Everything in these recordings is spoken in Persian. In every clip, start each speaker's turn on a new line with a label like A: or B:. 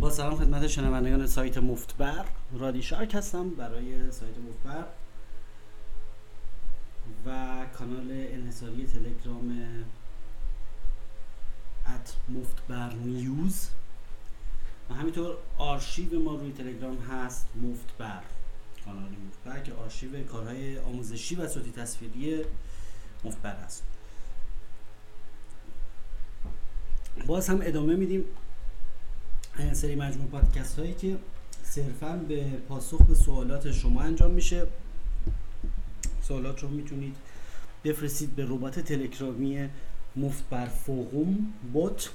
A: با سلام خدمت شنوندگان سایت مفتبر رادی شارک هستم برای سایت مفتبر و کانال انحصاری تلگرام at مفتبر news و همینطور آرشیو ما روی تلگرام هست مفتبر کانال مفتبر که آرشیو کارهای آموزشی و صوتی تصویری مفتبر هست. باز هم ادامه میدیم. سری مجموع پادکست هایی که صرفا به پاسخ به سوالات شما انجام میشه. سوالات رو می‌تونید بفرستید به ربات تلگرامی مفت بر فوقوم بوت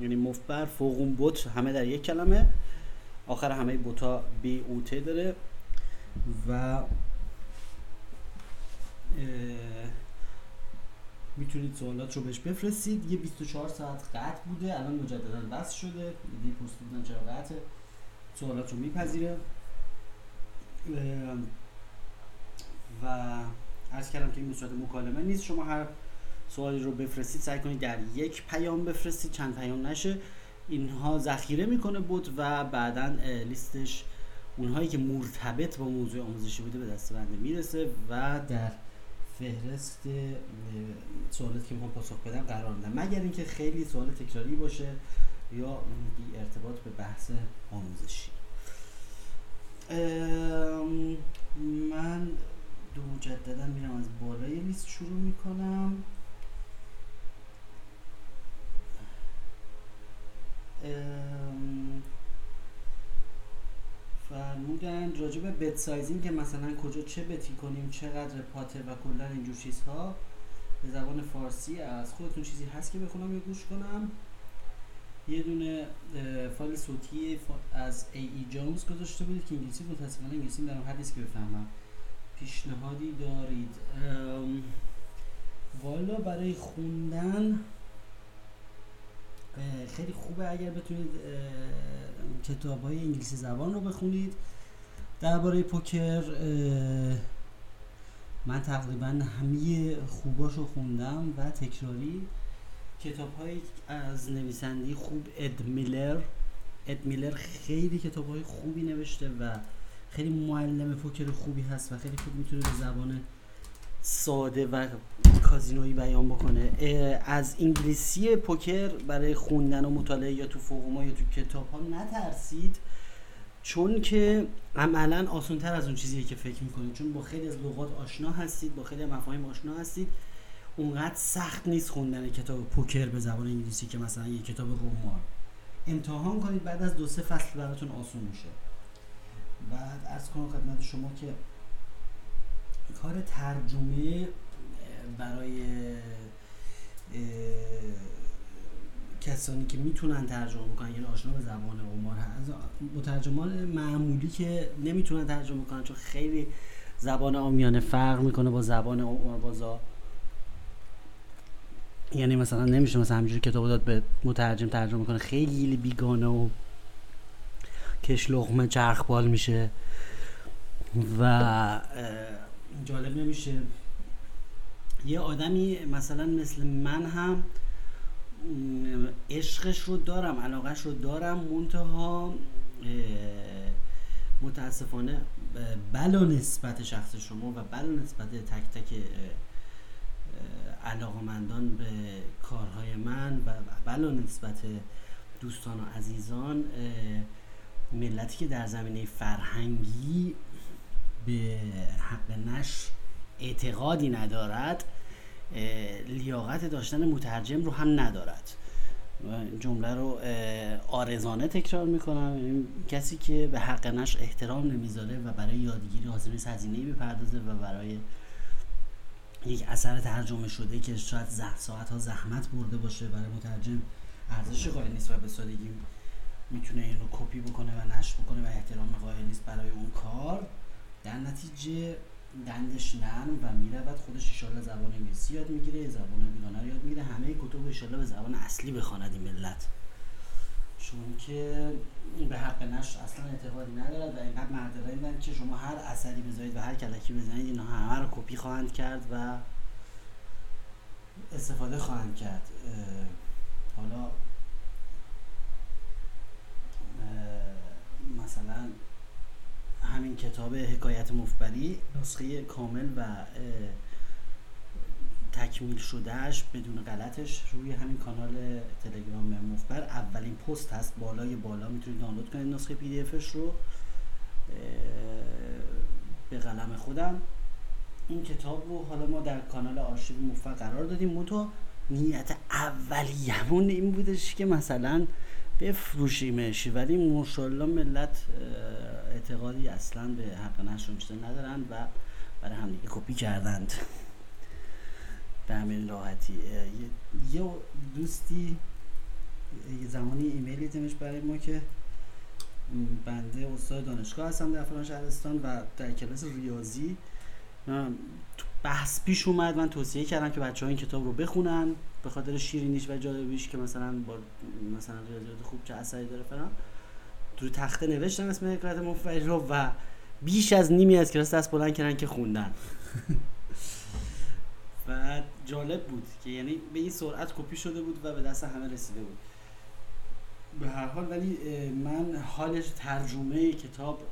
A: یعنی مفت بر فوقوم بوت همه در یک کلمه. آخر همه بوتا بی او ت داره. و می‌تونید سوالات رو بهش بفرستید. یه 24 ساعت قطع بوده. الان مجددا وصل شده. ایده پست بودن چرا قطع سوالات رو میپذیره. و عرض کردم که این صورت مکالمه نیست. شما هر سوالی رو بفرستید سعی کنید در یک پیام بفرستید. چند پیام نشه. اینها ذخیره می‌کنه بود و بعدا لیستش اونهایی که مرتبط با موضوع آموزشی بوده به دست بنده می‌رسه و در فهرست سوالاتی که می‌خوام پاسخ بدم قرار میدم مگر اینکه خیلی سوال تکراری باشه یا بی ارتباط به بحث آموزشی. من دو مجددا میرم از بالای لیست شروع می‌کنم. فرمودن راجع به بت سایزینگ که مثلا کجا چه بتی کنیم چقدر پاته و کلا اینجور چیزها به زبان فارسی از خودتون چیزی هست که بخونم یا گوش کنم؟ یه دونه فایل صوتی از ای ای جونز گذاشته بودید که انگلیسی متاسفانه انگلیسی در حدیث که بفهمم. پیشنهادی دارید. والا برای خوندن خیلی خوبه اگر بتونید کتاب های انگلیسی زبان رو بخونید. درباره پوکر من تقریبا همه خوباش رو خوندم و تکراری. کتاب های از نویسندی خوب اد میلر. اد میلر خیلی کتاب های خوبی نوشته و خیلی معلم پوکر خوبی هست و خیلی خوب می‌تونه به زبان ساده و کازینویی بیان بکنه. از انگلیسی پوکر برای خوندن و مطالعه یا تو فوقما یا تو کتاب ها نترسید چون که عملا آسان تر از اون چیزیه که فکر می‌کنید. چون با خیلی از لغات آشنا هستید با خیلی مفاهیم آشنا هستید اونقدر سخت نیست خوندن کتاب پوکر به زبان انگلیسی که مثلا یه کتاب رمان امتحان کنید بعد از دو سه فصل براتون آسون میشه. بعد از کنم خدمت شما که کار ترجمه برای کسانی که می‌تونن ترجمه بکنن یعنی آشنا به زبان قمار هست. مترجمان معمولی که نمی‌تونن ترجمه کنن چون خیلی زبان آمیانه فرق می‌کنه با زبان قمار بازا یعنی مثلا نمیشه مثلا همینجوری کتاب داد به مترجم ترجمه کنه. خیلی بیگانه و کش لغمه چرخبال میشه و جالب نمیشه یه آدمی مثلا مثل من هم عشقش رو دارم علاقش رو دارم منتها متاسفانه بلا نسبت شخص شما و بلا نسبت تک تک علاقمندان به کارهای من و بلا نسبت دوستان و عزیزان ملتی که در زمینه فرهنگی به حق نش اعتقادی ندارد لیاقت داشتن مترجم رو هم ندارد. جمله رو آرزانه تکرار می‌کنم. کسی که به حق نش احترام نمی‌ذاره و برای یادگیری حاضر نیست هزینه بپردازه و برای یک اثر ترجمه شده که شاید ساعت ها زحمت برده باشه برای مترجم ارزش قائل نیست و به سادگی می‌تونه اینو کپی بکنه و نشر بکنه و احترام قائل نیست برای اون کار. در نتیجه دندش نرم و می‌رود خودش ایشالله زبان انگلیسی یاد می‌گیره زبان بیگانه یاد می‌گیره. همه کتب ایشالله به زبان اصلی بخواند این ملت. چون که به حق نشر اصلا اعتقادی ندارد و اینقدر مردقه که شما هر اثری بذارید و هر کلکی بزنید اینا همه رو کپی خواهند کرد و استفاده خواهند کرد. حالا کتاب حکایت مفبری نسخه کامل و تکمیل شدهش بدون غلطش روی همین کانال تلگرام مفبر. اولین پست هست بالای بالا می‌تونید دانلود کنید نسخه پی دی افش رو. به قلم خودم. این کتاب رو حالا ما در کانال آرشیو مفبر قرار دادیم. منتها نیت اولیه‌مون این بودش که مثلا بفروشیمش ولی ماشاءالله ملت اعتقادی اصلا به حق نشر چیزا ندارن و برای هم دیگه کپی کردند. به همین راحتی. یه دوستی یه زمانی ایمیلی دیمش برای ما که بنده استاد دانشگاه هستم در فلان شهرستان و در کلاس ریاضی. بحث پیش اومد. من توصیه کردم که بچه ها این کتاب رو بخونن. به خاطر شیرینیش و جالبیش که مثلا با مثلا ریاضیات خوب چه اثری داره فلان. تو تخته نوشتن اسم حکایت مفرج رو و بیش از نیمی از کلاس دست بلند کردن که خوندن. و جالب بود که یعنی به این سرعت کپی شده بود و به دست همه رسیده بود. به هر حال ولی من حالش ترجمه کتاب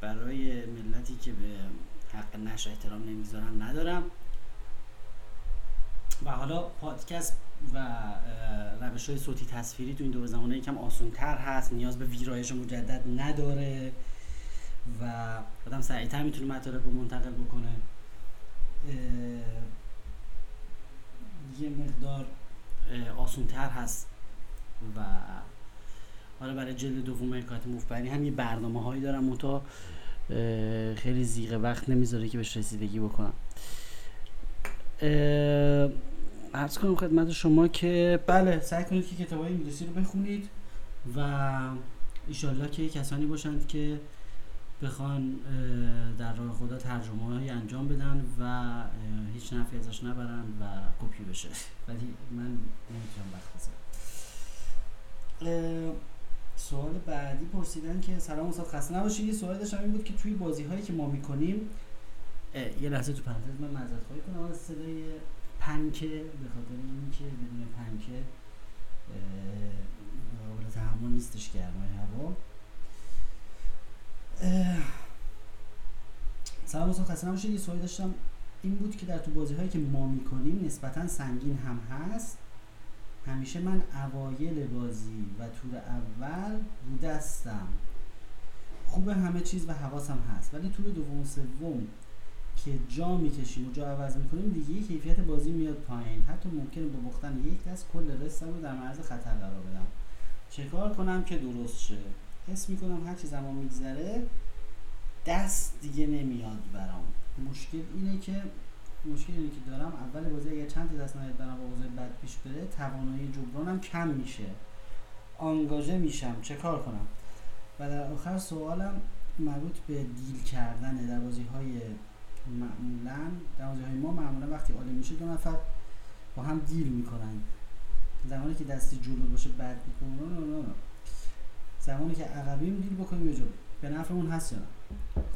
A: برای ملتی که به حق نشر احترام نمی‌ذارن ندارم. و حالا پادکست و روش های صوتی تصویری تو این دور زمانه یکم آسان تر هست نیاز به ویرایش مجدد نداره و آدم سریعتر می‌تونه مطالب رو منتقل بکنه. یه مقدار آسون تر هست و حالا برای جلد دوم حکایت مفبری هم یه برنامه هایی دارم منتها خیلی زیغه وقت نمی‌ذاره که بهش رسیدگی بکنم. ارز کنم خدمت شما که بله سعی کنید که کتاب های انگلیسی رو بخونید و ایشالله که کسانی باشند که بخوان در راه خدا ترجمه های انجام بدن و هیچ نفعی ازش نبرن و کپی بشه. ولی من نمی‌تونم وقت سوال بعدی پرسیدن که سلام استاد خسته نباشید. یه سوال داشتم این بود که توی بازی هایی که ما می‌کنیم یه لحظه تو پرانتز من معذرت خواهی کنم از صدای پنکه به خاطر اینکه بدون پنکه قابل تحمل نیستش گرمای هوا. سلام استاد خسته نباشید. یه سوالی داشتم. این بود که در تو بازی هایی که ما می‌کنیم نسبتا سنگین هم هست. همیشه من اوایل بازی و تور اول رو دستم خوب همه چیز و حواسم هست. ولی تور دوم و سوم که جا می‌کشیم و جا عوض می‌کنیم دیگه کیفیت بازی میاد پایین. حتی ممکنه با بختن یک دست کل رستم رو در معرض خطر قرار بدم. چه کار کنم که درست شه؟ حس می‌کنم هرچی زمان میگذره دست دیگه نمیاد برام. مشکل اینه که مشکل اینه که دارم اول بازی اگر چند دست نیاد برام بازی بد پیش بره توانایی جبرانم کم میشه. آنگاژه میشم. چه کار کنم؟ و در آخر سوالم مربوط به دیل کردن در بازی های معمولا بازی های ما معمولا وقتی عالی میشه دو نفر با هم دیل می‌کنن. زمانی که دستی جلو باشه بد می‌کنن زمانی که عقبیم دیل بکنیم جلو به نفعمون هست یا نه؟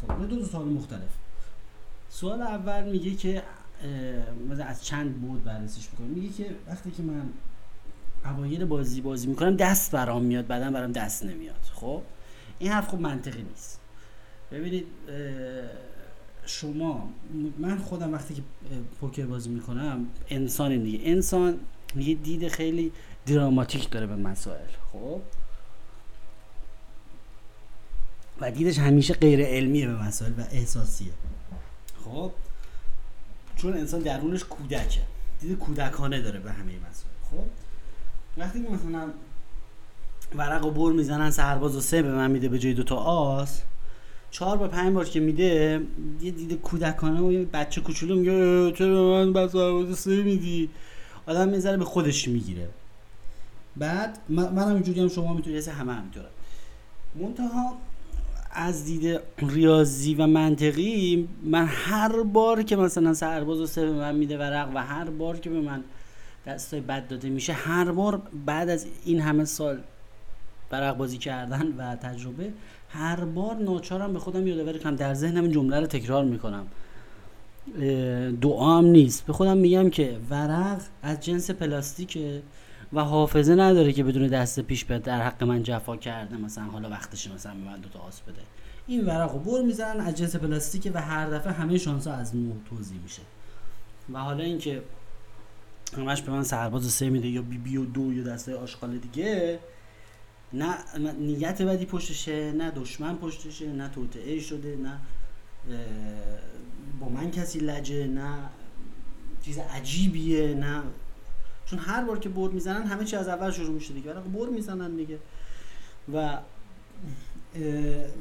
A: خب دو, دو سوال مختلف. سوال اول میگه که مثلا از چند بود بررسیش می‌کنم میگه که وقتی که من اوایل بازی بازی می‌کنم دست برام میاد بعدا برام دست نمیاد. خب این حرف خب منطقی نیست. ببینید شما من خودم وقتی که پوکر بازی می‌کنم انسان دیگه. انسان یه دید خیلی دراماتیک داره به مسائل خب؟ و دیدش همیشه غیر علمیه به مسائل و احساسیه. خب؟ چون انسان درونش کودکه. دید کودکانه داره به همه مسائل خب؟ وقتی که مثلا ورق و بر می‌زنن سرباز و سه به من میده به جای دوتا آس چهار با پنج بار که میده یه دید کودکانه و یه بچه کوچولو میگه چرا من بس سه میدی آدم می‌ذاره به خودش می‌گیره. بعد من هم اینجوری هم شما می‌تونید همه همینطوره منتها از دید ریاضی و منطقی من هر بار که مثلا سرباز و سه به من میده ورق و هر بار که به من دستای بد داده میشه هر بار بعد از این همه سال ورق بازی کردن و تجربه هر بار ناچارم به خودم یادآوری کنم در ذهنم این جمله رو تکرار می‌کنم. دعام نیست. به خودم میگم که ورق از جنس پلاستیکه و حافظه نداره که بدون دست پیش بیاد در حق من جفا کرده مثلا حالا وقتش مثلا به من دوتا آس بده. این ورق رو بر می‌زنن از جنس پلاستیکه و هر دفعه همه شانس از نو توضیح میشه. و حالا اینکه همش به من سرباز سه میده یا بی بی و دو یا دسته آشغال دیگه نه نیت بدی پشتشه نه دشمن پشتشه نه توطعه شده نه با من کسی لجه نه چیز عجیبیه نه. چون هر بار که برد می‌زنن همه چی از اول شروع میشه دیگه. برد می‌زنن دیگه. و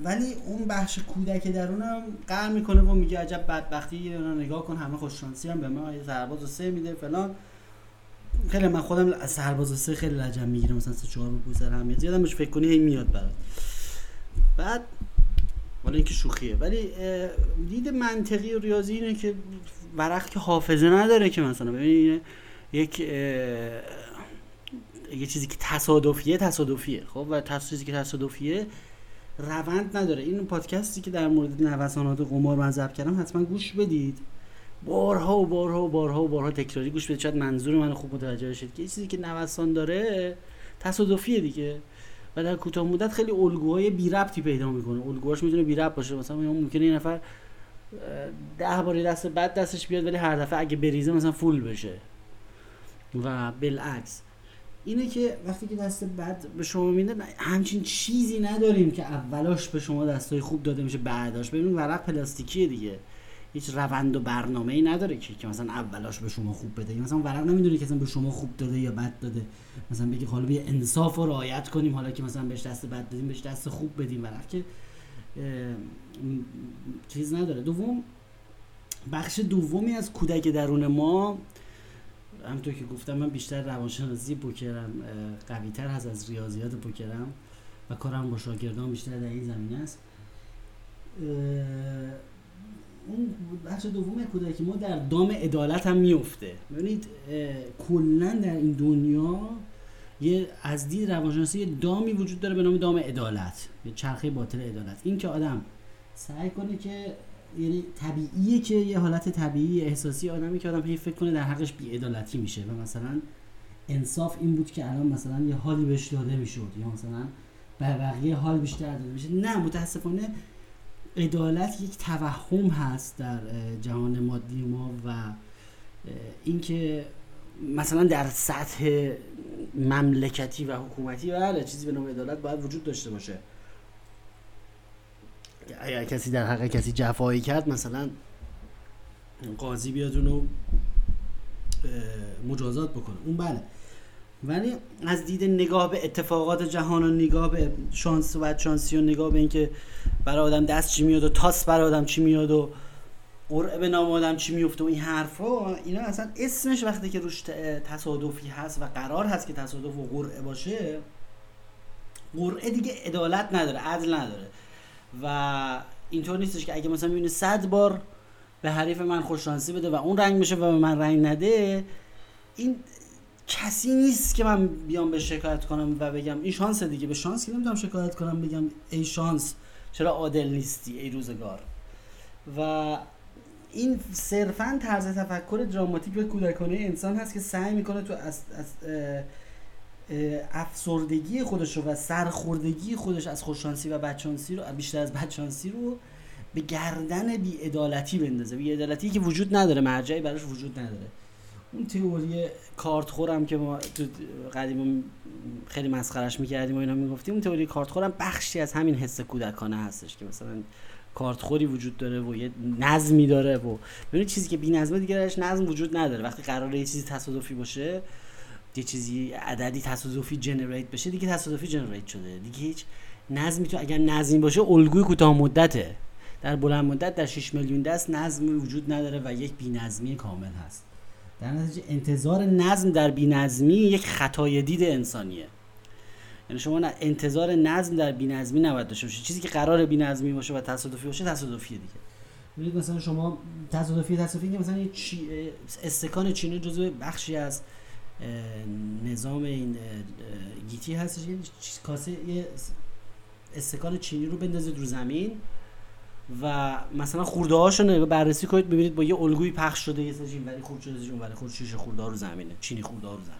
A: ولی اون بخش کودک درونم قر می‌کنه و میگه عجب بدبختی نگاه کن همه خوششانسی هم به ما یه سرباز و سه میده فلان. خیلی من خودم از سرباز سه خیلی لجم می‌گیره. مثلا سه چهار رو سر هم میاد یادم فکر کنی هی میاد برات. بعد ولی اینکه شوخیه. ولی دید منطقی و ریاضی اینه که ورق که حافظه نداره که مثلا. ببینید یک یه چیزی که تصادفیه تصادفیه. خب و چیزی که تصادفیه روند نداره. این پادکستی که در مورد نوسانات قمار من ضبط کردم حتما گوش بدید. بارها و بارها و بارها و بارها تکراری گوش بدید شاید منظور من خوب متوجه بشید که چیزی که نوسان داره تصادفیه دیگه. و در کوتاه مدت خیلی الگوهای بی ربطی پیدا می‌کنه. الگوهاش می‌تونه بی ربط باشه. مثلا ممکنه یه نفر ده باری دست بعد دستش بیاد ولی هر دفعه اگه بریزه مثلا فول بشه. و بالعکس. اینه که وقتی که دست بد به شما میده همچین چیزی نداریم که اولاش به شما دستای خوب داده میشه بعداش. ببین ورق پلاستیکیه دیگه. هیچ روند و برنامه ای نداره که که مثلا اولاش به شما خوب بده مثلا ورق نمی‌دونه که مثلا به شما خوب داده یا بد داده. مثلا بگی حالا بیا انصاف و رعایت کنیم حالا که مثلا بهش دست بد دادیم بهش دست خوب بدیم ورق که چیز نداره. دوم بخش دومی از کودک درون ما همونطور که گفتم من بیشتر روانشناسی پوکرم قوی تر هست از ریاضیات پوکرم و کارم با شاگردان بیشتر در این زمینه است. اون بخش دوم کودکی ما در دام عدالت هم میفته ببینید کلا در این دنیا یه از دید روانشناسی یه دامی وجود داره به نام دام عدالت یه چرخه باطل عدالت. این که آدم سعی کنه که یعنی طبیعیه که یه حالت طبیعی احساسی آدمی که آدم هی فکر کنه در حقش بیعدالتی میشه و مثلا انصاف این بود که الان مثلا یه حالی بهش داده می‌شد یا مثلا به بقیه حال بیشتر داده میشه نه متاسفانه عدالت یک توهم هست در جهان مادی ما و اینکه مثلا در سطح مملکتی و حکومتی بله چیزی به نام عدالت باید وجود داشته باشه. اگر کسی در حق کسی جفایی کرد مثلا قاضی بیاد اونو مجازات بکنه. اون بله. ولی از دید نگاه به اتفاقات جهان و نگاه به شانس و شانسی و نگاه به اینکه برای آدم دست چی میاد و تاس برای آدم چی میاد و قرعه به نام آدم چی میفته و این حرفا اینا اصلا اسمش وقتی که روش تصادفی هست و قرار هست که تصادف و قرعه باشه قرعه دیگه عدالت نداره عدل نداره. و اینطور نیستش که اگه مثلا می‌بینه صد بار به حریف من خوششانسی بده و اون رنگ میشه و به من رنگ نده این کسی نیست که من بیام به شکایت کنم و بگم این شانس دیگه به شانس که نمی‌دونم شکایت کنم بگم ای شانس چرا عادل نیستی ای روزگار؟ و این صرفا طرز تفکر دراماتیک و کودکانه انسان هست که سعی می‌کنه تو از, از افسردگی خودش رو و سرخوردگی خودش از خوششانسی و بدشانسی رو بیشتر از بدشانسی رو به گردن بیعدالتی بندازه. بیعدالتی که وجود نداره مرجعی براش وجود نداره. اون تئوری کارت خورم که ما تو قدیم خیلی مسخرش می‌کردیم و اینا می‌گفتیم اون تئوری کارت خورم بخشی از همین حس کودکانه هستش که مثلا کارت خوری وجود داره و یه نظمی داره و ببینید چیزی که بی‌نظمه دیگه درش نظم وجود نداره. وقتی قراره یه چیزی تصادفی باشه یه چیزی عددی تصادفی جنریت بشه دیگه تصادفی جنریت شده. دیگه هیچ نظمی تو اگر نظمی باشه الگوی کوتاه مدته. در بلند مدت در 6 میلیون دست نظمی وجود نداره و یک بی‌نظمی کامل هست. در نتیجه انتظار نظم در بی‌نظمی یک خطای دید انسانیه. یعنی شما انتظار نظم در بی‌نظمی نباید داشته باشید. چیزی که قرار بی‌نظمی باشه و تصادفی باشه تصادفیه دیگه. ببینید مثلا شما تصادفی تصادفی که مثلا چی... استکان چینی جزو بخشی از نظام این گیتی هستش. یه کاسه یه استکان چینی رو بندازید رو زمین. و مثلا خورده هاشو بررسی کنید ببینید با یه الگوی پخش شده یه سری ولی خورد شده اون ولی خورد شیشه خورده رو زمینه چینی خورده رو زمینه.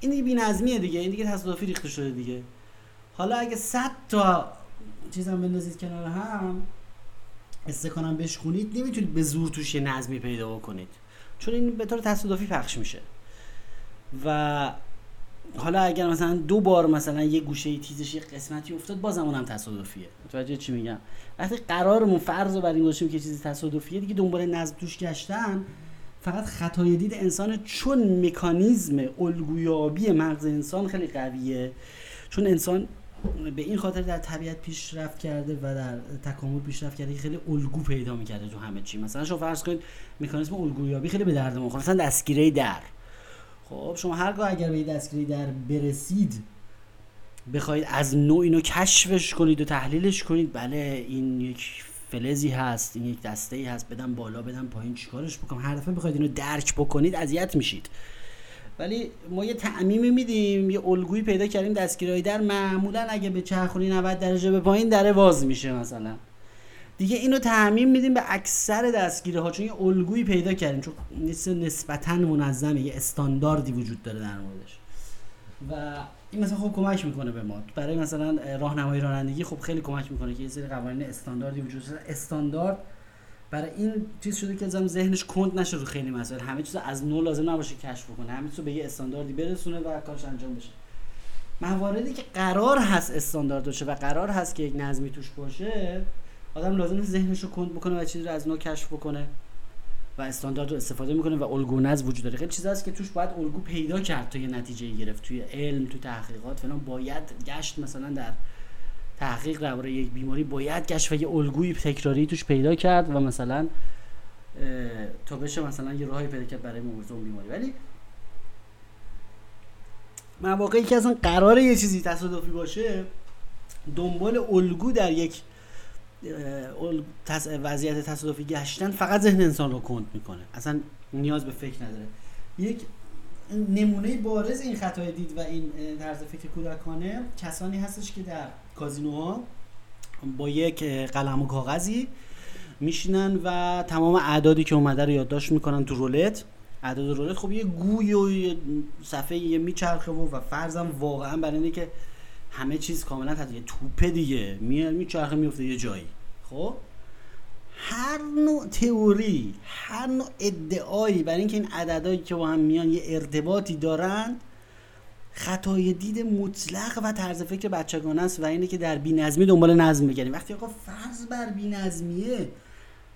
A: این دیگه بی‌نظمیه دیگه این دیگه تصادفی ریخته شده دیگه. حالا اگه 100 تا چیزم بندازید کنار هم استکانم بشخونید نمی‌تونید به زور توش یه نظمی پیدا بکنید. چون این به طور تصادفی پخش میشه. و حالا اگر مثلا دو بار مثلا یه گوشه تیزش یه قسمتی افتاد بازم اونم تصادفیه. متوجه چی میگم؟ وقتی قرارمون فرض رو بر این گذاشتیم که چیزی تصادفیه دیگه دنبال نظم توش گشتن فقط خطای دید انسان چون مکانیزم الگویابی مغز انسان خیلی قویه. چون انسان به این خاطر در طبیعت پیشرفت کرده و در تکامل پیشرفت کرده خیلی الگو پیدا می‌کرده تو همه چی. مثلا شما فرض کنید مکانیزم الگویابی خیلی به درد ما مثلا دستگیره در. خب شما هرگاه اگر به دستگیره در برسید بخواید از نوع اینو کشفش کنید و تحلیلش کنید بله این یک فلزی هست این یک دسته ای هست بدم بالا بدم پایین چیکارش بکنم؟ هر دفعه بخواید اینو درک بکنید اذیت میشید. ولی ما یه تعمیمی میدیم یه الگویی پیدا کردیم دستگیرایی در معمولا اگه به چرخونی 90 درجه به پایین دره باز میشه مثلا. دیگه اینو تعمیم میدیم به اکثر دستگیره ها چون یه الگویی پیدا کردیم چون نسبتا منظمه یه استانداردی وجود داره در موردش. و این مثلا خب کمک می‌کنه به ما. برای مثلا راهنمایی رانندگی خب خیلی کمک می‌کنه که یه سری قوانین استانداردی وجود داره. استاندارد برای این چیز شده که زم ذهنش کند نشه رو خیلی مسائل. همه چیز از نو لازم نباشه کشف کنه همه چیز به یه استانداردی برسونه و کارش انجام بشه. مواردی که قرار هست استاندارد باشه و قرار هست که یک نظمی توش باشه آدم لازم ذهنش رو کند بکنه و چیزی رو از نو کشف بکنه و استاندارد رو استفاده می‌کنه و الگو نز وجود داره. خیلی چیز هست که توش باید الگو پیدا کرد تا یه نتیجه گرفت. توی علم تو تحقیقات فلان باید گشت مثلا در تحقیق درباره یک بیماری باید گشت و یه الگوی تکراری توش پیدا کرد و مثلا تا بشه مثلا یه راهی پیدا کرد برای موضوع بیماری. ولی مواقعی که اصلا قراره یه چیزی تصادفی باشه دنبال الگو در یک وضعیت تصادفی گشتن فقط ذهن انسان رو کند می‌کنه. اصلا نیاز به فکر نداره. یک نمونه بارز این خطای دید و این طرز فکر کودکانه کسانی هستش که در کازینوها با یک قلم و کاغذی میشینن و تمام اعدادی که اومده رو یادداشت می‌کنن تو رولت. اعداد رولت خب یه گوی و یه صفحه یه میچرخه و و فرضم واقعا برای اینه که همه چیز کاملا یه توپه دیگه. میاد میچرخه میفته یه جایی. خب؟ هر نوع تئوری هر نوع ادعایی برای اینکه این عددهایی که با هم میان یه ارتباطی دارند خطای دید مطلق و طرز فکر بچگانه است و اینه که در بینظمی دنبال نظم بگیریم وقتی آقا فرض بر بینظمیه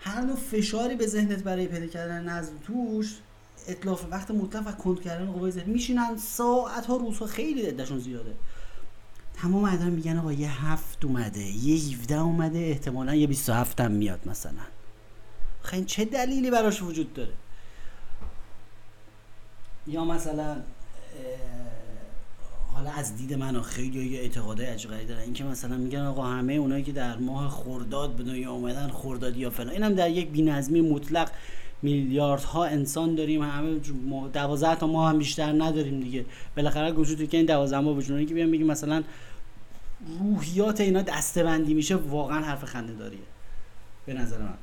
A: هر نوع فشاری به ذهنت برای پیدا کردن نظم توش اطلاف وقت مطلق و کند کردن قوای ذهن میشینن. ساعت ها روزها خیلی عدهشون زیاده. تمام ادم میگن آقا یه هفت اومده یه 17 اومده احتمالا یه 27 هم میاد مثلا. خیلی چه دلیلی براش وجود داره؟ یا مثلا حالا از دید من خیلی یه اعتقادای عجیبی دارن. اینکه مثلا میگن آقا همه اونایی که در ماه خرداد به دنیا اومدن خردادی یا فلان. اینم در یک بی‌نظمی مطلق میلیاردها انسان داریم. همه دوازده تا ماه هم بیشتر نداریم دیگه. بالاخره وجودی که این دوازده ماه وجود که بیان بگیم مثلا روحیات اینا دستبندی میشه واقعا حرف خنده داریه به نظر من.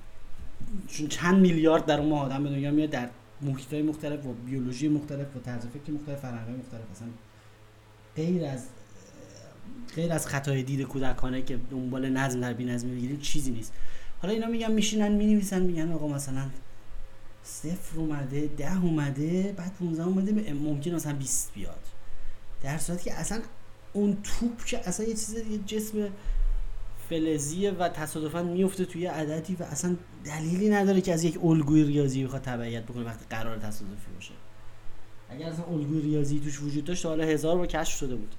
A: چون چند میلیارد در اون آدم به دنیا میاد در محیط های مختلف و بیولوژی مختلف و طرز فکر مختلف فرهنگ مختلف. اصلا غیر از غیر از خطای دید کودکانه که دنبال نظم در نظم بگیریم چیزی نیست. حالا اینا میگن میشینن می‌نویسن میگن آقا مثلا صفر اومده ده اومده بعد 15 اومده ممکن مثلا 20 بیاد. در صورتی که اصلا اون توپ که اصلا یه چیز یه جسم فلزیه و تصادفا میفته توی عددی و اصلا دلیلی نداره که از یک الگوی ریاضی بخواد تبعیت بکنه وقتی قرار تصادفی باشه. اگر اصلا الگوی ریاضی توش وجود داشت حالا هزار با کشف شده بود.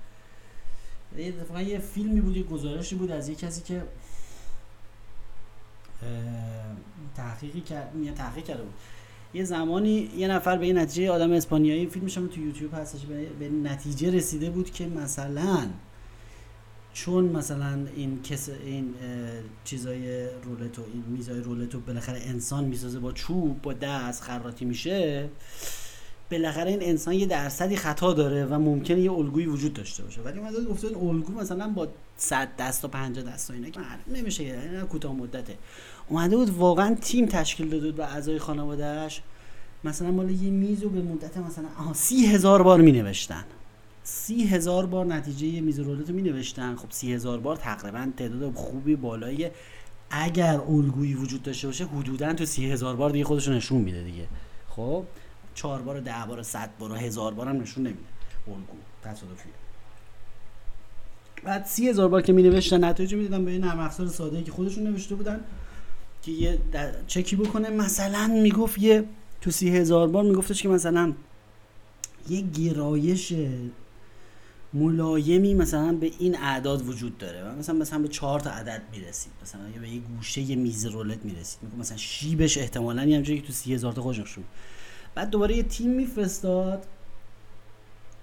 A: اتفاقا یه فیلمی بود یه گزارشی بود از یه کسی که تحقیقی کرد تحقیق کرده بود. یه زمانی یه نفر به این نتیجه آدم اسپانیایی فیلمش هم تو یوتیوب هستش به نتیجه رسیده بود که مثلا چون مثلا این کس این چیزای رولت و این میزای رولت و بالاخره انسان می‌سازه با چوب با دست خراطی میشه بالاخره این انسان یه درصدی خطا داره و ممکنه یه الگویی وجود داشته باشه. ولی اومده گفته الگو مثلا با 100 دست و 50 دست و اینا که نمیشه یعنی کوتاه مدته. اومده بود واقعا تیم تشکیل داده بود به اعضای خانوادهش مثلا مال یه میز رو به مدت مثلا سی هزار بار می نوشتن سی هزار بار نتیجه یه میز رولت رو می نوشتن خب سی هزار بار تقریبا تعداد خوبی بالای اگر الگویی وجود داشته باشه حدودا تو سی هزار بار دیگه خودشون نشون میده دیگه. خب چهار بار ده بار صد بار و هزار بار هم نشون نمیده. الگو تصادفی. بعد سی هزار بار که می نوشتن نتایج به این نرم افزار ساده که خودشون نوشته بودن. که یه چکی بکنه مثلا می‌گفت یه تو سی هزار بار میگفتش که مثلا یه گرایش ملایمی مثلا به این اعداد وجود داره. و مثلا مثلا به چهار تا عدد می‌رسید. مثلا یا به یه گوشه یه میز رولت می‌رسید. مثلا شیبش احتمالا یه که تو سی هزار تا خوششون بعد دوباره یه تیم میفرستاد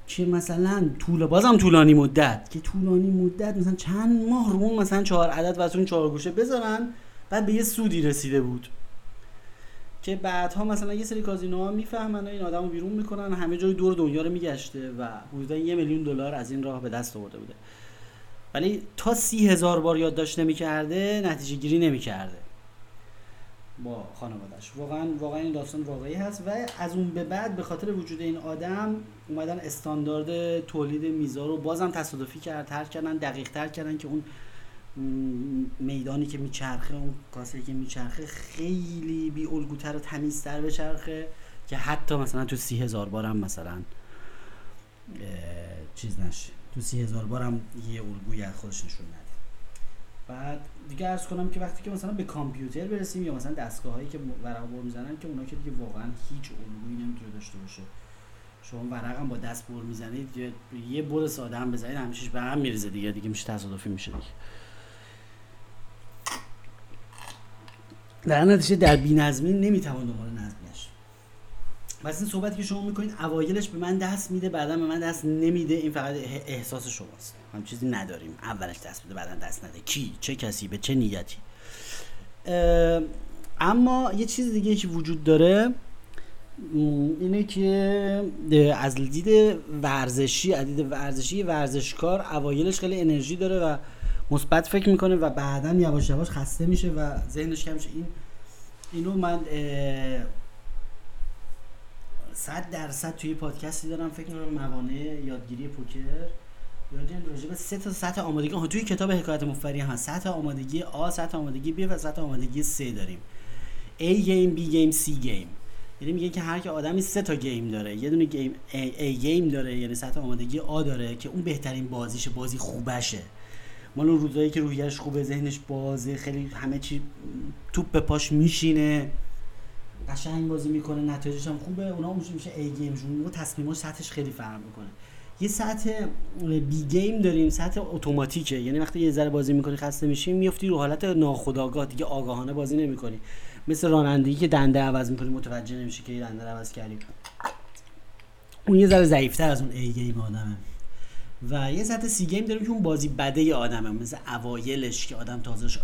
A: که مثلا طول بازم طولانی مدت که طولانی مدت مثلا چند ماه رو مثلا چهار عدد و اون چهار گوشه بذارن بعد به یه سودی رسیده بود. که بعدها مثلا یه سری کازینوها می‌فهمن و این آدمو بیرون می‌کنن همه جای دور دنیا رو میگشته و حدودا یه میلیون دلار از این راه به دست آورده بوده. ولی تا سی هزار بار یادداشت نمی‌کرده نتیجه گیری نمی‌کرده. با خانوادش واقعا واقعا این داستان واقعی هست و از اون به بعد به خاطر وجود این آدم اومدن استاندارد تولید میزا رو بازم تصادفی کرد تر کردن دقیق تر کردن که اون میدانی که میچرخه اون کاسه که میچرخه خیلی بی الگوتر و تمیزتر بچرخه که حتی مثلا تو سی هزار بارم مثلا چیز نشه. تو سی هزار بارم یه الگوی از خودش نشون نده. بعد دیگه ارز کنم که وقتی که مثلا به کامپیوتر برسیم یا مثلا دستگاه هایی که ورق بر می‌زنن که اونا که دیگه واقعا هیچ الگویی نمی‌تونه داشته باشه. شما ورق هم با دست بر می‌زنید یه بر ساده هم بزنید همیشه به هم میریزه دیگه دیگه میشه تصادفی میشه دیگه. در نتیجه در بینظمی نمی‌توان دنبال نظمیش پس این صحبتی که شما می‌کنید اوایلش به من دست میده بعدا به من دست نمیده. این فقط احساس شماست. هم چیزی نداریم. اولش دست میده بعدا دست نده. کی؟ چه کسی؟ به چه نیتی؟ اما یه چیز دیگه که وجود داره اینه که از دید ورزشی از دید ورزشی ورزشکار اوایلش خیلی انرژی داره و مثبت فکر می‌کنه و بعدا یواش یواش خسته میشه و ذهنش کم میشه. این اینو من صد درصد توی پادکستی دارم فکر می‌کنم موانع یادگیری پوکر. یادگیری راجع به سه تا سطح آمادگی. ها توی کتاب حکایت مفری هم سطح آمادگی A سطح آمادگی B و سطح آمادگی C داریم. A game B game C game یعنی میگه که هر که آدمی سه تا game داره. یه دونه game A, A game داره. یعنی سطح آمادگی A داره که اون بهترین بازیشه بازی خوبشه. مال اون روزایی که روحیش خوبه ذهنش بازه خیلی همه چی توپ به پاش میشینه. قشنگ بازی می‌کنه نتایجش هم خوبه. اونا میشه A game شون و تصمیماش سطحش خیلی فرق می‌کنه. یه سطح B game داریم سطح اتوماتیکه. یعنی وقتی یه ذره بازی می‌کنی خسته میشی میافتی رو حالت ناخودآگاه. دیگه آگاهانه بازی نمی‌کنی. مثل رانندگی که دنده عوض می‌کنی متوجه نمیشی که دنده عوض کردی. اون یه ذره ضعیفتر از اون A game آدمه. و یه سطح C game داریم که اون بازی بده آدمه. مثل اوایلش که آدم تازه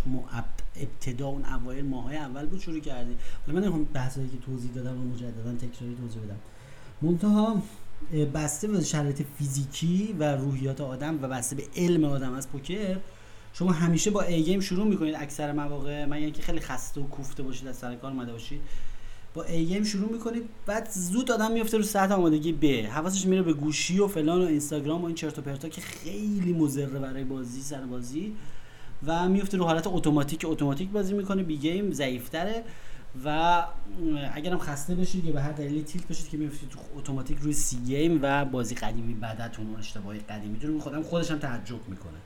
A: ابتدا اون اوایل ماهای اول بود شروع کردی. حالا من نمی‌خوام بحثایی که توضیح دادم رو مجددا تکراری توضیح بدم. منتها بسته به شرایط فیزیکی و روحیات آدم و بسته به علم آدم از پوکر شما همیشه با ای گیم شروع می‌کنید اکثر مواقع. من یعنی که خیلی خسته و کوفته باشید از سر کار اومده باشید. با گیم شروع می‌کنید بعد زود آدم میفته رو سطح آمادگی ب حواسش میره به گوشی و فلان و اینستاگرام و این چرت و پرتا که خیلی مضره برای بازی سر بازی. و میفته رو حالت اتوماتیک. اتوماتیک بازی می‌کنه B game ضعیفتره. و اگرم خسته بشید یا به هر دلیلی tilt بشید که میفتید تو اتوماتیک روی C game و بازی قدیمی بدتون و اشتباهی قدیمی رو خودم خودش هم تعجب می‌کنه.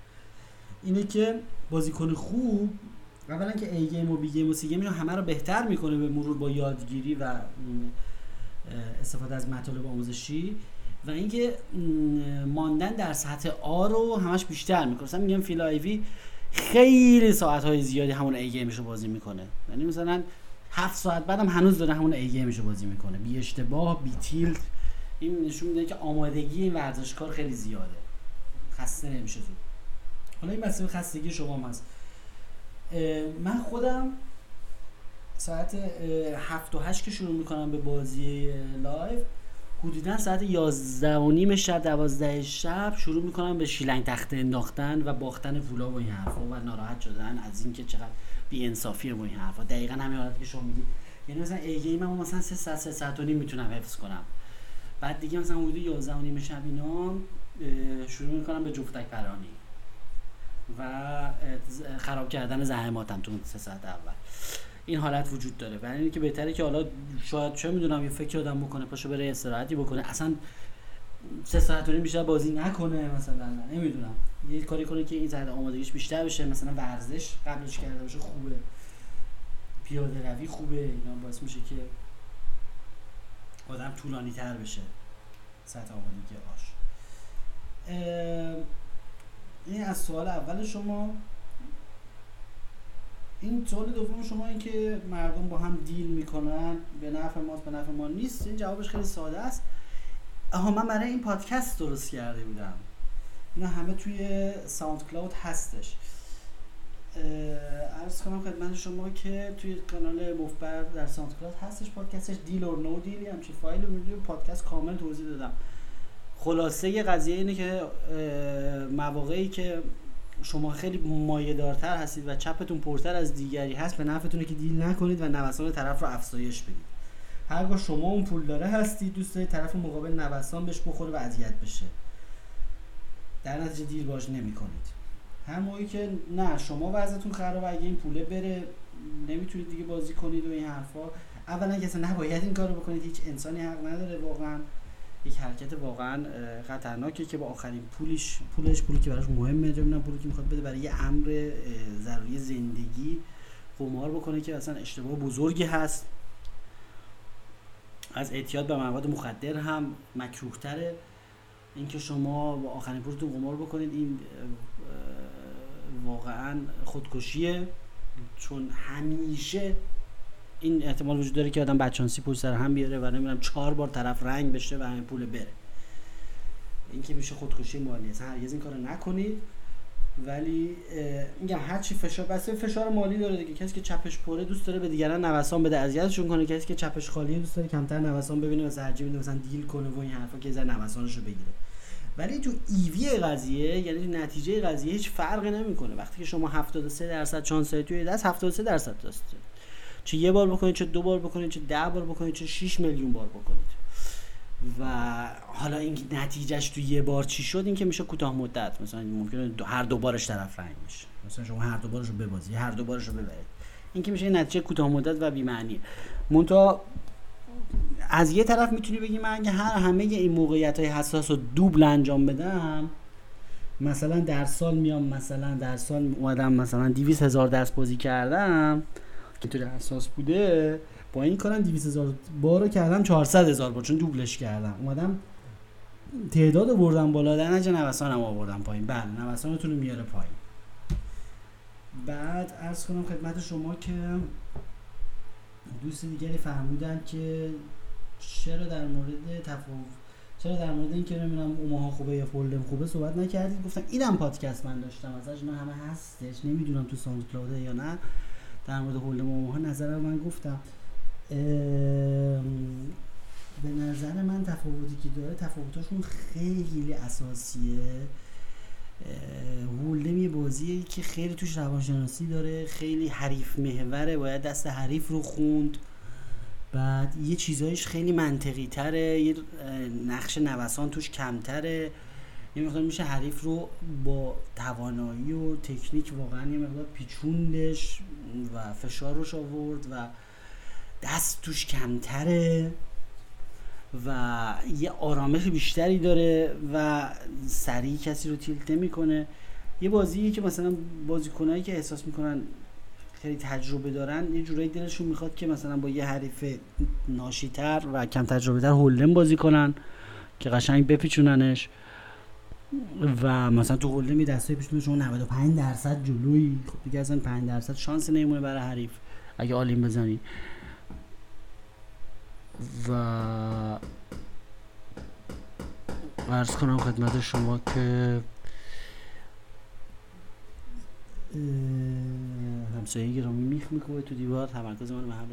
A: اینه که بازیکن خوب اولا که A game و B game و C game همه رو بهتر می‌کنه به مرور با یادگیری و استفاده از مطالب آموزشی. و اینکه ماندن در سطح A رو همش بیشتر می‌کنه. مثلا میگم Phil Ivey خیلی ساعت های زیادی همون A game ش رو بازی می‌کنه. یعنی مثلا هفت ساعت بعدم هنوز داره همون A game ش رو بازی می‌کنه. بی اشتباه بی tilt. این نشون میده که آمادگی این ورزشکار خیلی زیاده. خسته نمیشه زود. حالا این مسئله خستگی شما هست. من خودم ساعت هفت و هشت که شروع می‌کنم به بازی live حدودا ساعت یازده و نیم شب دوازده شب شروع می‌کنم به شیلنگ تخته انداختن و باختن پولا و این حرفا و ناراحت شدن از اینکه چقدر بی انصافی و این حرفا. دقیقا همین حالت که شما میگی. یعنی مثلا A game هم مثلا سه ساعت سه ساعت و نیم می‌تونم حفظ کنم. بعد دیگه مثلا حدود 11 و نیم شب اینا شروع می‌کنم به جفتک پرانی. و خراب کردن زحماتم تو سه ساعت اول. این حالت وجود داره. برای اینکه بهتره که حالا شاید چه می‌دونم یه فکر آدم بکنه پاشو بره استراحتی بکنه. اصلا سه ساعت و بیشتر بازی نکنه مثلا. نمی‌دونم. یه کاری کنه که این تحت آمادگیش بیشتر بشه. مثلا ورزش قبلش کرده باشه خوبه. پیاده روی خوبه. اینا باعث میشه که آدم طولانی تر بشه. سطح آمادگی آش. این از سوال اول شما. این سوال دوم شما این که مردم با هم deal می‌کنن به نفع ماست به نفع ما نیست. این جوابش خیلی ساده است. آها من برای این پادکست درست کرده بودم. اینا همه توی SoundCloud هستش عرض کنم خدمت شما که توی کانال مفتبر در SoundCloud هستش پادکستش. deal or no deal ی همچی فایل رو پادکست کامل توضیح دادم. خلاصه قضیه اینه که مواقعی که شما خیلی مایه دارتر هستید و چپتون پرتر از دیگری هست به نفعتونه که دیل نکنید و نوسان طرف رو افزایش بدید. هرگاه شما اون پول داره هستید دوست دارید طرف مقابل نوسان بهش بخوره و اذیت بشه. در نتیجه دیل باش نمی کنید هر موقعی که نه شما وضعتون خرابه اگه این پوله بره نمی‌تونید دیگه بازی کنید و این حرفا. اولا که نباید این کارو بکنید هیچ انسانی حق نداره واقعا. یک حرکت واقعا خطرناکه که با آخرین پولش پولش پولی که براش مهمه نمی‌دونم پولی که می‌خواد بده برای یه امر ضروری زندگی قمار بکنه که اصلا اشتباه بزرگی هست. از اعتیاد به مواد مخدر هم مکروه تره اینکه شما با آخرین پولتون قمار بکنید این واقعا خودکشیه. چون همیشه این احتمال وجود داره که آدم بچانسی پول سر هم بیاره و نمی‌دونم چهار بار طرف رنگ بشه و همین پول بره. این که میشه خودکشی مالی اصلا هرگز این کارو نکنید. ولی میگم هر چی فشار بس فشار مالی داره دیگه. کسی که چپش پره دوست داره به دیگران نوسان بده اذیتشون کنه. کسی که چپش خالیه دوست داره کمتر نوسان ببینه و سرجی مثلا دیل کنه و این حرفا که زر نوسانشو بگیره. ولی تو ایوی قضیه یعنی تو نتیجه قضیه هیچ فرقی نمی‌کنه. وقتی که شما 73 درصد شانس توی دست 73 درصد دست چه یه بار بکنید چه دو بار بکنید چه ده بار بکنید چه 6 میلیون بار بکنید. و حالا این نتیجهش تو یه بار چی شد؟ این که میشه کوتاه مدت. مثلا ممکنه هر دو بارش طرف رنگ میشه مثلا شما هر دو بارش رو ببازی هر دو بارش رو ببرید. این که میشه نتیجه کوتاه مدت و بی معنی مونتا از یه طرف می‌تونی بگی من اگه هر همه این موقعیت های حساس رو دوبل انجام بدم مثلا در سال میام مثلا در سال اومدم مثلا 200 هزار دست بازی کردم تو اساس بوده با این کارم 200 هزار بار رو کردم 400 هزار بار چون دوبلش کردم. اومدم تعداد بردم بالا در نجه نوسانم آوردم پایین. بله نوسانتون رو میاره پایین. بعد ارز کنم خدمت شما که دوست دیگری فرمودن که چرا در مورد تفاوت چرا در مورد اینکه نمی‌دونم اوماها خوبه یا فولدم خوبه صحبت نکردید؟ گفتم اینم پادکست من داشتم ازش اینا همه هستش نمی‌دونم تو ساوند کلاوده یا نه. در مورد هولدم اوماها نظر من گفتم. به نظر من تفاوتی که داره تفاوتاشون خیلی اساسیه. هولدم یه بازیه که خیلی توش روانشناسی داره خیلی حریف محوره باید دست حریف رو خوند. بعد یه چیزایش خیلی منطقی تره یه نقش نوسان توش کمتره. یه مقدار میشه حریف رو با توانایی و تکنیک واقعا یه مقدار پیچوندش و فشار روش آورد و دست توش کمتره و یه آرامش بیشتری داره و سریع کسی رو تیلت نمی‌کنه. یه بازیه که مثلا بازیکنایی که احساس می‌کنن خیلی تجربه دارن یه جورایی دلشون می‌خواد که مثلا با یه حریف ناشیتر و کم تجربه تر هولدن بازی کنن که قشنگ بپیچوننش. و مثلا تو هولدن دستای پیش شما 95 درصد جلوی خب دیگه اصلا 5 درصد شانس نمیمونه برای حریف اگه آلین بزنی. و عرض کنم خدمت شما که همسایه گرامی میخ می‌کنه تو دیوار. تمرکز من به هم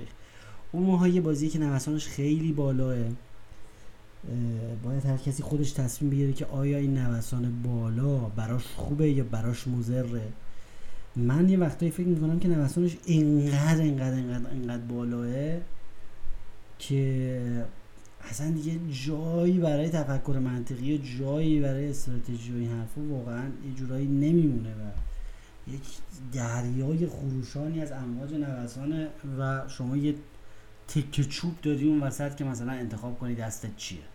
A: اون ماهای بازی که نوسانش خیلی بالاه. باید هر کسی خودش تصمیم بگیره که آیا این نوسان بالا براش خوبه یا براش مزره من یه وقتایی فکر می‌کنم که نوسانش اینقدر اینقدر اینقدر اینقدر بالاه که اصلا دیگه جایی برای تفکر منطقی جایی برای استراتژی و این حرفا واقعا یه جورایی نمیمونه و یک دریای خروشانی از امواج نوسانه و شما یه تکه چوب داری اون وسط که مثلا انتخاب کنی دستت چیه.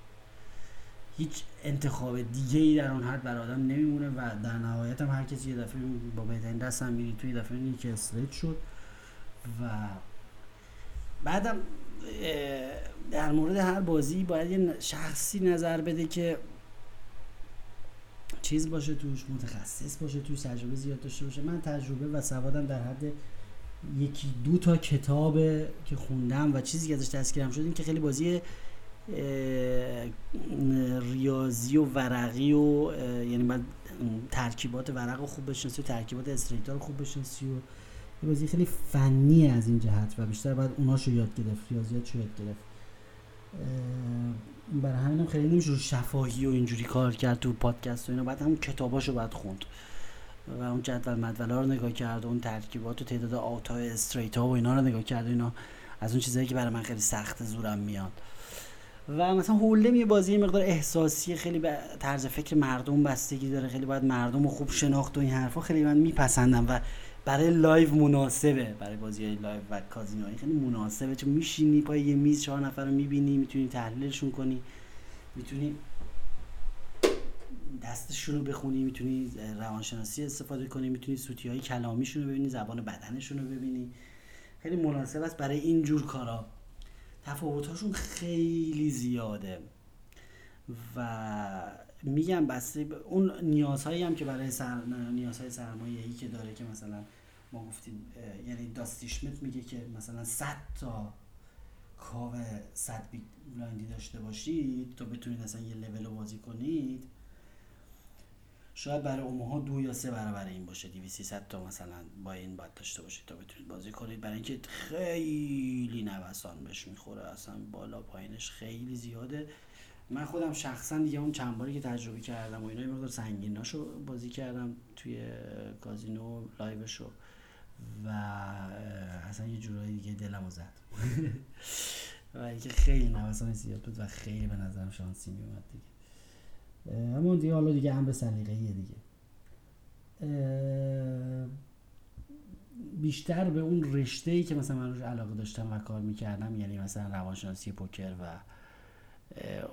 A: هیچ انتخاب دیگه ای در اون حد بر آدم نمیمونه و در نهایت هم هر کسی یه دفعه با بهترین دست هم میری. توی دفعه که استریت شد و بعدم در مورد هر بازی باید یه شخصی نظر بده که چیز باشه توش متخصص باشه توش تجربه زیاد داشته باشه. من تجربه و سوادم در حد یکی دو تا کتاب که خوندم و چیزی که ازش تذکرم شد این که خیلی بازی ریاضی و ورقی و یعنی بعد ترکیبات ورق رو خوب بشناسی و ترکیبات استریکتا رو خوب بشناسی و یه بازی خیلی فنی از این جهت و بیشتر باید اوناشو یاد گرفت ریاضیات یاد گرفت. برای همینم خیلی نمیشه شفاهی و اینجوری کار کرد تو پادکست و اینا بعد همون کتاباشو باید خوند و اون جدول مدولا رو نگاه کرد و اون ترکیبات و تعداد out ا straight ها و اینا رو نگاه کرد و اینا از اون چیزایی که برای من خیلی سخت زورم میاد. و مثلا hold'em یه بازی مقدار احساسی خیلی به طرز فکر مردم بستگی داره خیلی باید مردم رو خوب شناخت و این حرفا خیلی من میپسندم و برای live مناسبه برای بازی های live و کازینوهای خیلی مناسبه. چون میشینی پای یه میز چهار نفر رو می‌بینی می‌تونی تحلیلشون کنی می‌تونی دستشون رو بخونی می‌تونی روانشناسی استفاده کنی می‌تونی سوتی های کلامیشون رو ببینی زبان بدنشون رو ببینی. خیلی مناسب است برای این جور کارا. تفاوتاشون خیلی زیاده. و میگم بسته اون نیازهایی هم که برای سر... نیازهای سرمایه ای که داره که مثلا ما گفتیم یعنی داستیشمت میگه که مثلا 100 تا کاو 100 big داشته باشید تا بتونید مثلا یه لول رو بازی کنید. شاید برای اوماها دو یا سه برابر این باشه 200 تا مثلا buy-in باید داشته باشید تا بتونید بازی کنید. برای اینکه خیلی نوسان بهش می‌خوره اصلا بالا پایینش خیلی زیاده. من خودم شخصا دیگه اون چند باری که تجربه کردم و اینا یه مقدار سنگیناشو بازی کردم توی کازینو live شو و اصلا یه جورایی دیگه دلمو زد. و اینکه خیلی نوسان زیاد بود و خیلی به نظرم شانسی میومد دیگه. اما دیگه حالا دیگه امر سلیقه‌ایه دیگه. بیشتر به اون رشته ای که مثلا من روش علاقه داشتم و کار می‌کردم یعنی مثلا روانشناسی پوکر و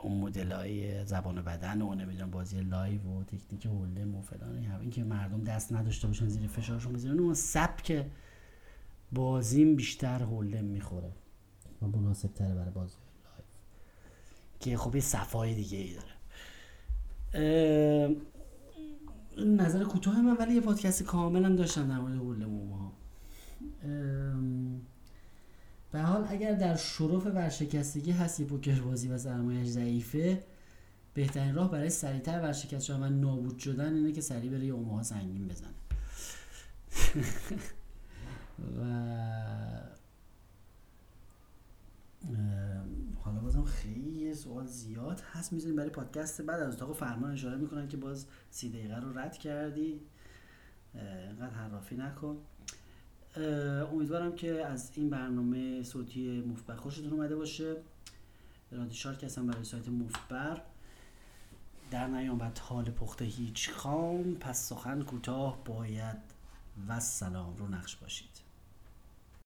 A: اون مدل های زبان بدن و نمی‌دونم بازی live و تکنیک hold'em و فلان این که مردم دست نداشته باشن زیر فشارشون بزنن اون سبک بازیم بیشتر hold'em می‌خوره. و مناسب تره برای بازی live. که خب یه صفای دیگه ای داره. نظر کوتاه من ولی یه پادکست کاملا داشتم در مورد اوماها. به حال اگر در شرف ورشکستگی هست یه پوکر بازی و سرمایهش ضعیفه بهترین راه برای سریعتر ورشکست شدن و نابود شدن اینه که سریع بره یه اوماها سنگین بزنه. و حالا بازم خیلی سوال زیاد هست می‌زنیم برای پادکست بعد از اتاق فرمان اشاره می‌کنن که باز سی دقیقه رو رد کردی. اینقدر حرافی نکن. امیدوارم که از این برنامه صوتی مفبر خوشتون اومده باشه. رادی شارک هستم برای سایت مفبر. در نیامد حال پخته هیچ خام. پس سخن کوتاه باید و سلام رو نقش باشید.